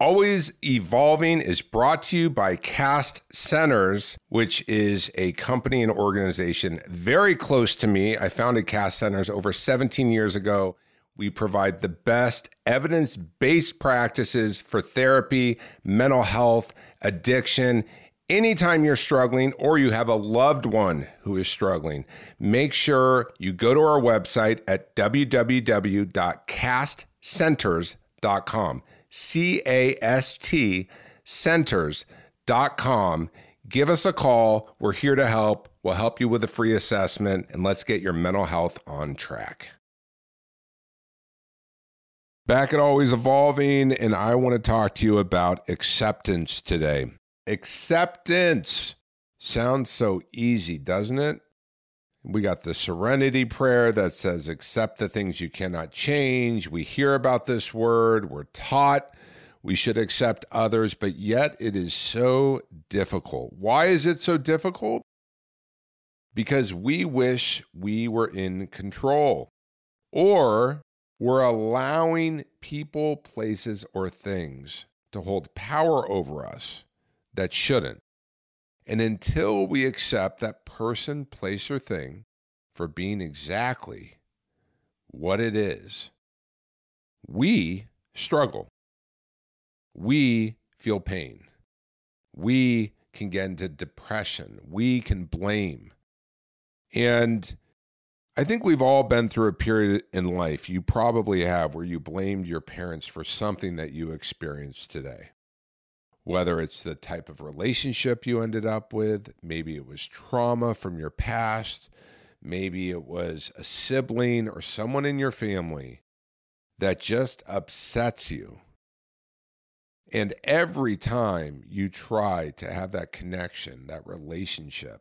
Always Evolving is brought to you by Cast Centers, which is a company and organization very close to me. I founded Cast Centers over 17 years ago. We provide the best evidence based practices for therapy, mental health, addiction. Anytime you're struggling or you have a loved one who is struggling, make sure you go to our website at www.castcenters.com. C A S T centers.com. Give us a call. We're here to help. We'll help you with a free assessment and let's get your mental health on track. Back at Always Evolving, and I want to talk to you about acceptance today. Acceptance sounds so easy, doesn't it? We got the serenity prayer that says, accept the things you cannot change. We hear about this word, we're taught we should accept others, but yet it is so difficult. Why is it so difficult? Because we wish we were in control, or we're allowing people, places, or things to hold power over us that shouldn't. And until we accept that person, place, or thing for being exactly what it is, we struggle. We feel pain. We can get into depression. We can blame. And I think we've all been through a period in life, you probably have, where you blamed your parents for something that you experienced today whether it's the type of relationship you ended up with, maybe it was trauma from your past, maybe it was a sibling or someone in your family that just upsets you. And every time you try to have that connection, that relationship,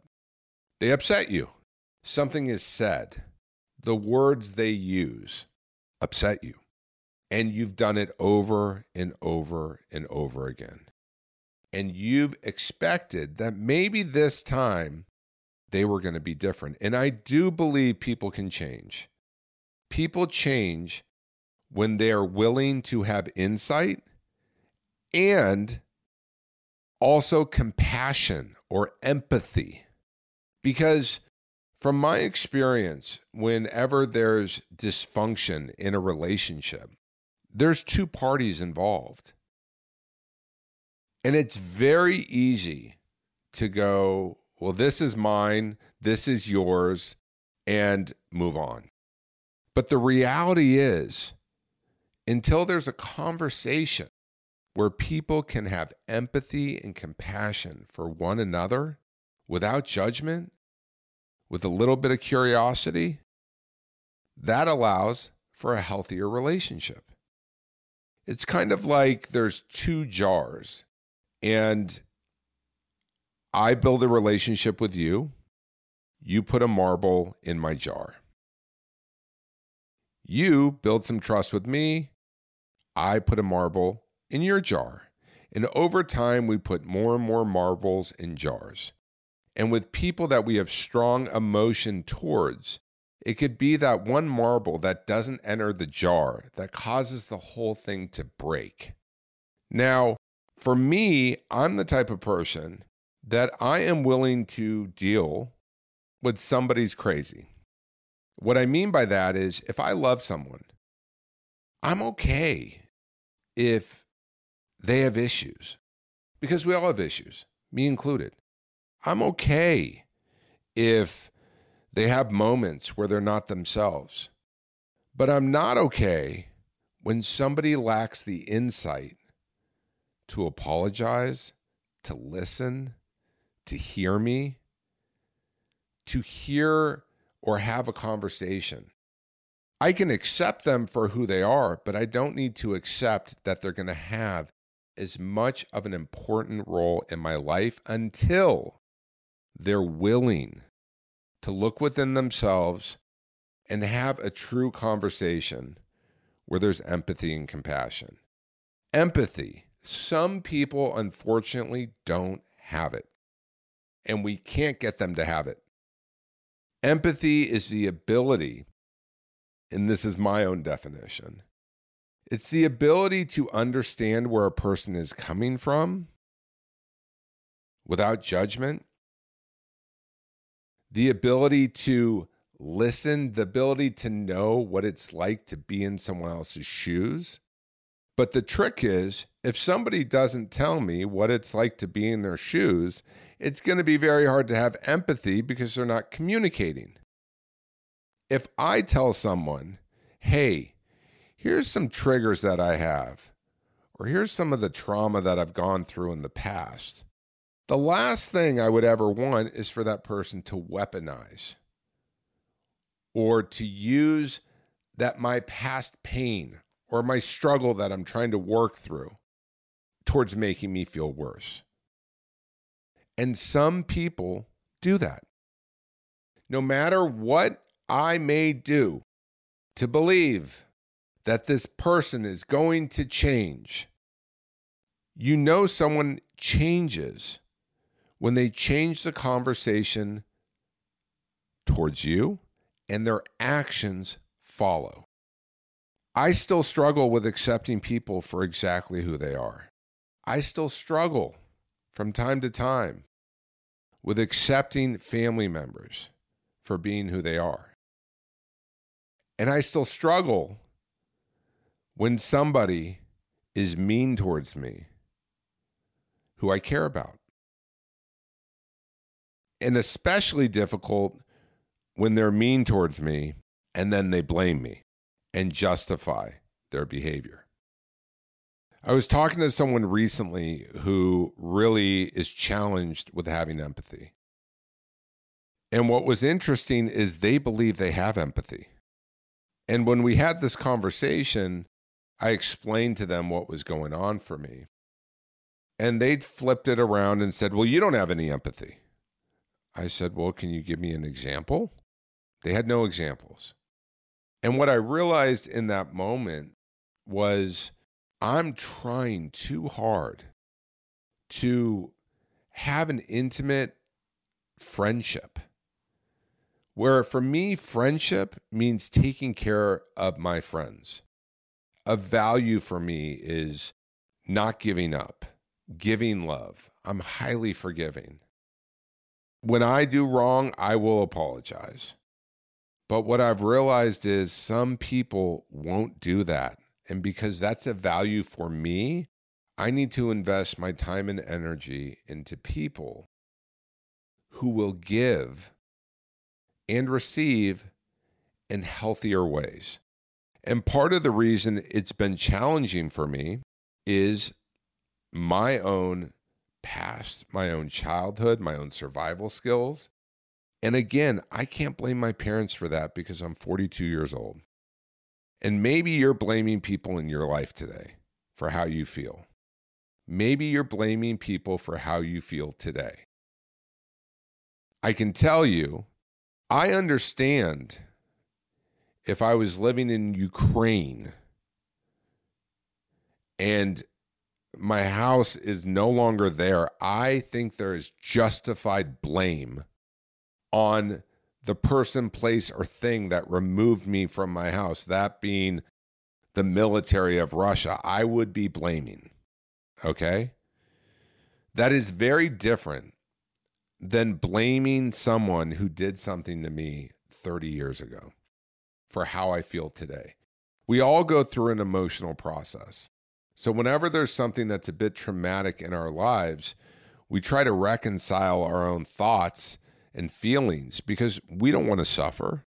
they upset you. Something is said, the words they use upset you. And you've done it over and over and over again and you've expected that maybe this time they were going to be different. And I do believe people can change. People change when they are willing to have insight and also compassion or empathy. Because from my experience, whenever there's dysfunction in a relationship, there's two parties involved. And it's very easy to go, well, this is mine, this is yours, and move on. But the reality is, until there's a conversation where people can have empathy and compassion for one another without judgment, with a little bit of curiosity, that allows for a healthier relationship. It's kind of like there's two jars and I build a relationship with you. You put a marble in my jar. You build some trust with me. I put a marble in your jar. And over time, we put more and more marbles in jars. And with people that we have strong emotion towards, it could be that one marble that doesn't enter the jar that causes the whole thing to break. Now, for me, I'm the type of person that I am willing to deal with somebody's crazy. What I mean by that is if I love someone, I'm okay if they have issues because we all have issues, me included. I'm okay if they have moments where they're not themselves. But I'm not okay when somebody lacks the insight to apologize, to listen, to hear me, to hear or have a conversation. I can accept them for who they are, but I don't need to accept that they're going to have as much of an important role in my life until they're willing to look within themselves and have a true conversation where there's empathy and compassion. Empathy. Some people, unfortunately, don't have it, and we can't get them to have it. Empathy is the ability, and this is my own definition it's the ability to understand where a person is coming from without judgment, the ability to listen, the ability to know what it's like to be in someone else's shoes. But the trick is, if somebody doesn't tell me what it's like to be in their shoes, it's going to be very hard to have empathy because they're not communicating. If I tell someone, hey, here's some triggers that I have, or here's some of the trauma that I've gone through in the past. The last thing I would ever want is for that person to weaponize or to use that my past pain or my struggle that I'm trying to work through towards making me feel worse. And some people do that. No matter what I may do to believe that this person is going to change. You know, someone changes when they change the conversation towards you and their actions follow. I still struggle with accepting people for exactly who they are. I still struggle from time to time with accepting family members for being who they are. And I still struggle when somebody is mean towards me who I care about. And especially difficult when they're mean towards me and then they blame me and justify their behavior. I was talking to someone recently who really is challenged with having empathy. And what was interesting is they believe they have empathy. And when we had this conversation, I explained to them what was going on for me. And they flipped it around and said, Well, you don't have any empathy. I said, Well, can you give me an example? They had no examples. And what I realized in that moment was I'm trying too hard to have an intimate friendship. Where for me, friendship means taking care of my friends a value for me is not giving up, giving love. I'm highly forgiving. When I do wrong, I will apologize. But what I've realized is some people won't do that. And because that's a value for me, I need to invest my time and energy into people who will give and receive in healthier ways. And part of the reason it's been challenging for me is my own past, my own childhood, my own survival skills. And again, I can't blame my parents for that because I'm 42 years old. And maybe you're blaming people in your life today for how you feel. Maybe you're blaming people for how you feel today. I can tell you, I understand if I was living in Ukraine and my house is no longer there, I think there is justified blame on the person, place, or thing that removed me from my house, that being the military of Russia. I would be blaming. Okay? That is very different than blaming someone who did something to me 30 years ago for how I feel today. We all go through an emotional process. So, whenever there's something that's a bit traumatic in our lives, we try to reconcile our own thoughts and feelings because we don't want to suffer.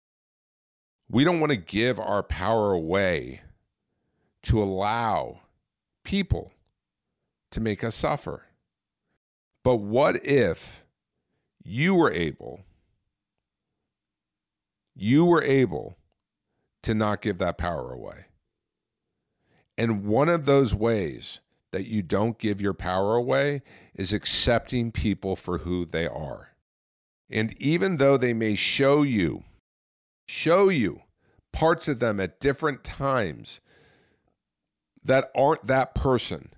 We don't want to give our power away to allow people to make us suffer. But what if you were able, you were able to not give that power away? And one of those ways that you don't give your power away is accepting people for who they are. And even though they may show you, show you parts of them at different times that aren't that person,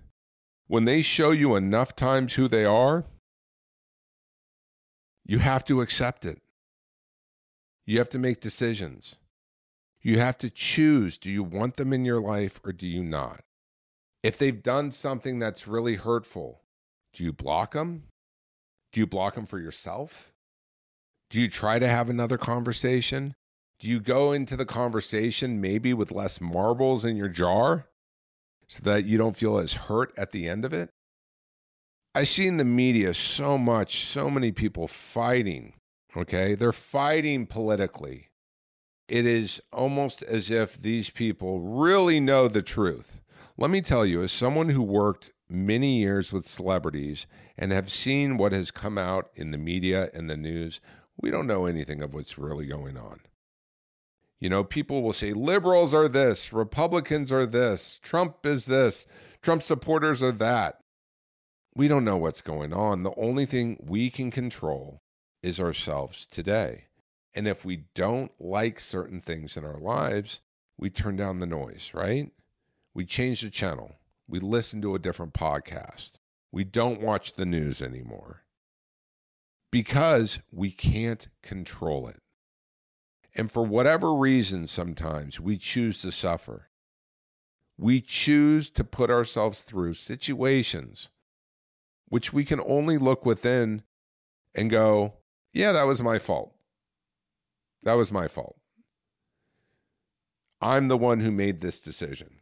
when they show you enough times who they are, you have to accept it. You have to make decisions. You have to choose do you want them in your life or do you not? If they've done something that's really hurtful, do you block them? Do you block them for yourself? Do you try to have another conversation? Do you go into the conversation maybe with less marbles in your jar so that you don't feel as hurt at the end of it? I see in the media so much, so many people fighting, okay? They're fighting politically. It is almost as if these people really know the truth. Let me tell you, as someone who worked many years with celebrities and have seen what has come out in the media and the news, we don't know anything of what's really going on. You know, people will say liberals are this, Republicans are this, Trump is this, Trump supporters are that. We don't know what's going on. The only thing we can control is ourselves today. And if we don't like certain things in our lives, we turn down the noise, right? We change the channel. We listen to a different podcast. We don't watch the news anymore because we can't control it. And for whatever reason, sometimes we choose to suffer. We choose to put ourselves through situations which we can only look within and go, yeah, that was my fault. That was my fault. I'm the one who made this decision.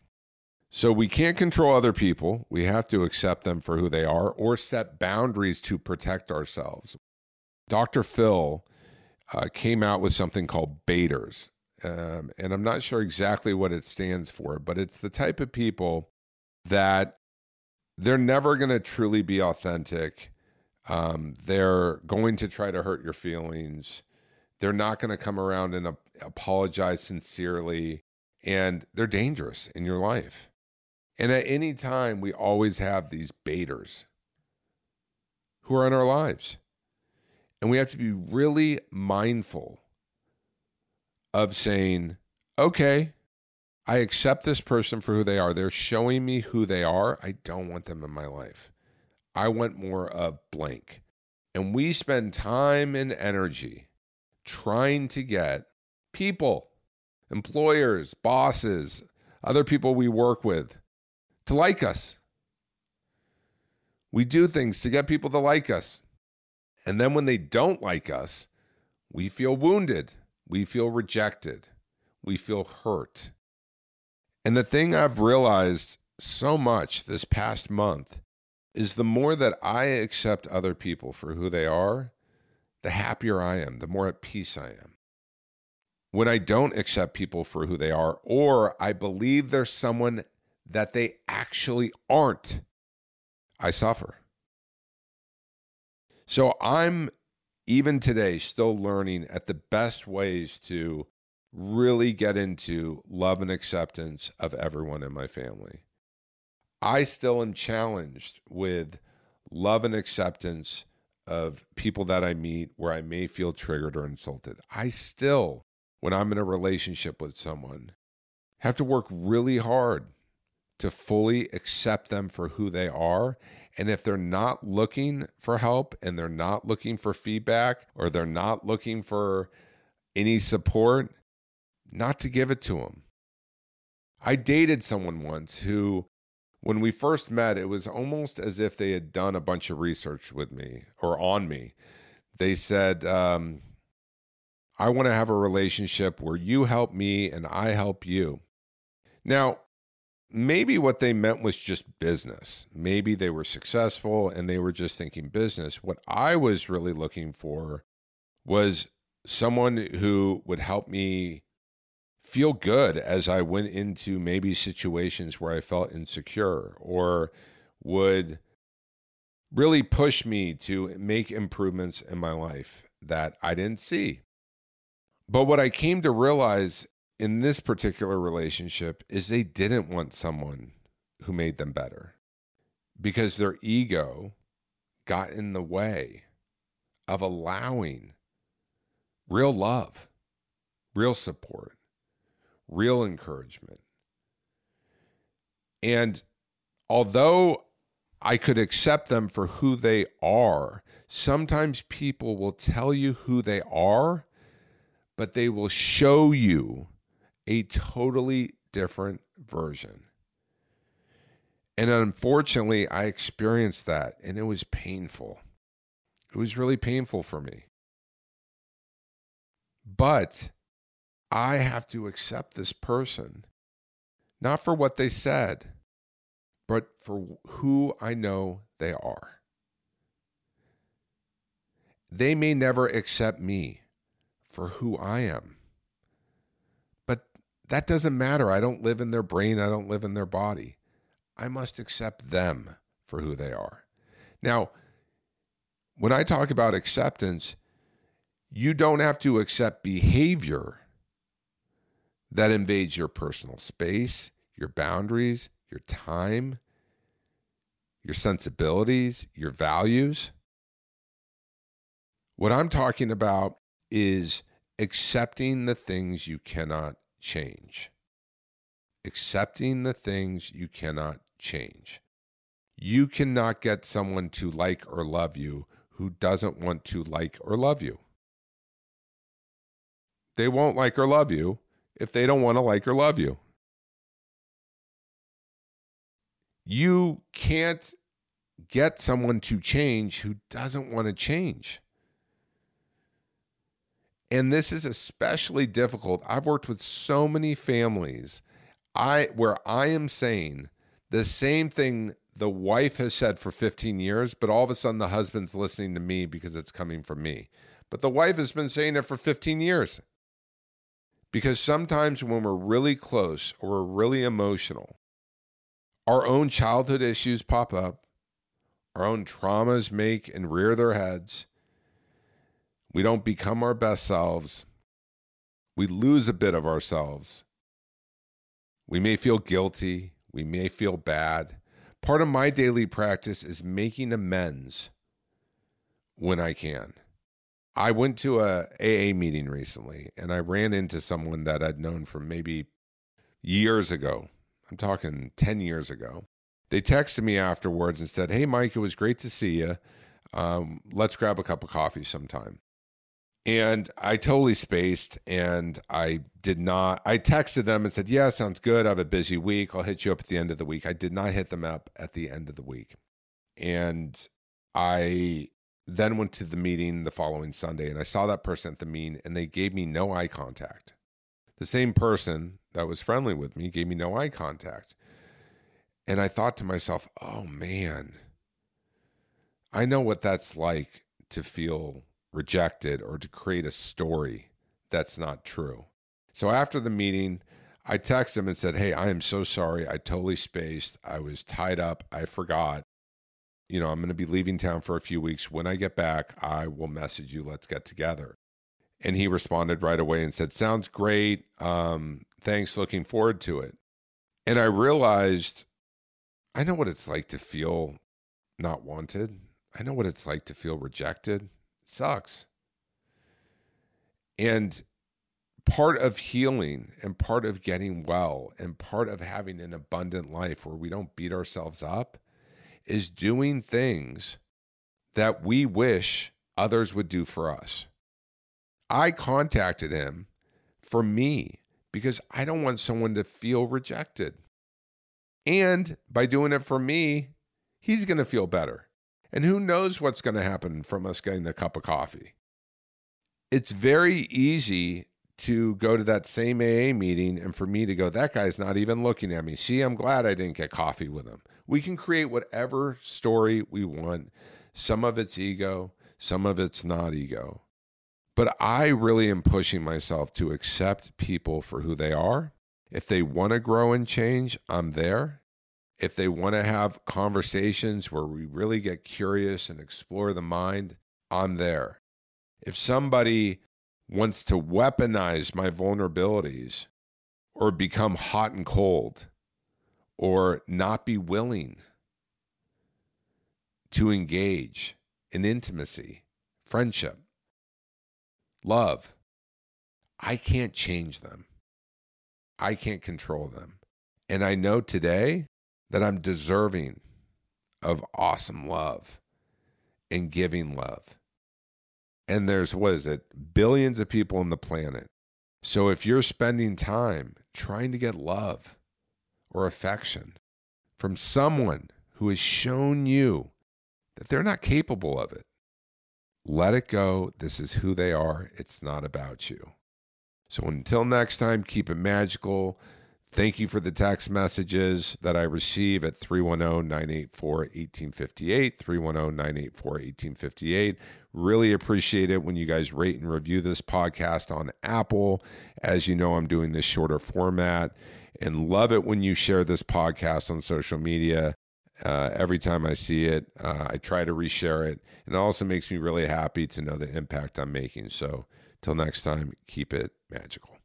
So we can't control other people. We have to accept them for who they are or set boundaries to protect ourselves. Dr. Phil uh, came out with something called baiters. Um, and I'm not sure exactly what it stands for, but it's the type of people that they're never going to truly be authentic. Um, they're going to try to hurt your feelings. They're not going to come around and apologize sincerely. And they're dangerous in your life. And at any time, we always have these baiters who are in our lives. And we have to be really mindful of saying, okay, I accept this person for who they are. They're showing me who they are. I don't want them in my life. I want more of blank. And we spend time and energy trying to get people, employers, bosses, other people we work with to like us. We do things to get people to like us. And then when they don't like us, we feel wounded, we feel rejected, we feel hurt. And the thing I've realized so much this past month is the more that I accept other people for who they are, the happier I am, the more at peace I am. When I don't accept people for who they are, or I believe they're someone that they actually aren't, I suffer. So I'm even today still learning at the best ways to really get into love and acceptance of everyone in my family. I still am challenged with love and acceptance of people that I meet where I may feel triggered or insulted. I still, when I'm in a relationship with someone, have to work really hard to fully accept them for who they are and if they're not looking for help and they're not looking for feedback or they're not looking for any support, not to give it to them. I dated someone once who, when we first met, it was almost as if they had done a bunch of research with me or on me. They said, um, I want to have a relationship where you help me and I help you. Now, maybe what they meant was just business. Maybe they were successful and they were just thinking business. What I was really looking for was someone who would help me feel good as I went into maybe situations where I felt insecure or would really push me to make improvements in my life that I didn't see. But what I came to realize in this particular relationship is they didn't want someone who made them better because their ego got in the way of allowing real love, real support, real encouragement. And although I could accept them for who they are. Sometimes people will tell you who they are, but they will show you a totally different version. And unfortunately, I experienced that and it was painful. It was really painful for me. But I have to accept this person, not for what they said, but for who I know they are. They may never accept me for who I am, that doesn't matter. I don't live in their brain, I don't live in their body. I must accept them for who they are. Now, when I talk about acceptance, you don't have to accept behavior that invades your personal space, your boundaries, your time, your sensibilities, your values. What I'm talking about is accepting the things you cannot change. Accepting the things you cannot change. You cannot get someone to like or love you who doesn't want to like or love you. They won't like or love you if they don't want to like or love you. You can't get someone to change who doesn't want to change. And this is especially difficult. I've worked with so many families I where I am saying the same thing the wife has said for 15 years, but all of a sudden the husband's listening to me because it's coming from me. But the wife has been saying it for 15 years. Because sometimes when we're really close or we're really emotional, our own childhood issues pop up, our own traumas make and rear their heads. We don't become our best selves. We lose a bit of ourselves. We may feel guilty. We may feel bad. Part of my daily practice is making amends when I can. I went to a AA meeting recently and I ran into someone that I'd known from maybe years ago I'm talking 10 years ago. They texted me afterwards and said, Hey, Mike, it was great to see you. Um, let's grab a cup of coffee sometime. And I totally spaced and I did not. I texted them and said, Yeah, sounds good. I have a busy week. I'll hit you up at the end of the week. I did not hit them up at the end of the week. And I then went to the meeting the following Sunday and I saw that person at the meeting and they gave me no eye contact. The same person that was friendly with me gave me no eye contact. And I thought to myself, oh man, I know what that's like to feel rejected or to create a story that's not true. So after the meeting, I texted him and said, Hey, I am so sorry. I totally spaced. I was tied up. I forgot. You know, I'm going to be leaving town for a few weeks. When I get back, I will message you. Let's get together. And he responded right away and said, Sounds great. Um, thanks. Looking forward to it. And I realized I know what it's like to feel not wanted. I know what it's like to feel rejected. Sucks. And part of healing and part of getting well and part of having an abundant life where we don't beat ourselves up is doing things that we wish others would do for us. I contacted him for me because I don't want someone to feel rejected. And by doing it for me, he's going to feel better. And who knows what's going to happen from us getting a cup of coffee. It's very easy to go to that same AA meeting and for me to go, that guy's not even looking at me. See, I'm glad I didn't get coffee with him. We can create whatever story we want. Some of it's ego, some of it's not ego. But I really am pushing myself to accept people for who they are. If they want to grow and change, I'm there. If they want to have conversations where we really get curious and explore the mind, I'm there. If somebody wants to weaponize my vulnerabilities or become hot and cold or not be willing to engage in intimacy, friendship, love, I can't change them. I can't control them. And I know today that I'm deserving of awesome love and giving love. And there's, what is it, billions of people on the planet. So if you're spending time trying to get love or affection from someone who has shown you that they're not capable of it, let it go. This is who they are. It's not about you. So until next time, keep it magical. Thank you for the text messages that I receive at 310 984 1858. 310 984 1858. Really appreciate it when you guys rate and review this podcast on Apple. As you know, I'm doing this shorter format and love it when you share this podcast on social media. Uh, every time I see it, uh, I try to reshare it. And it also makes me really happy to know the impact I'm making. So, till next time, keep it magical.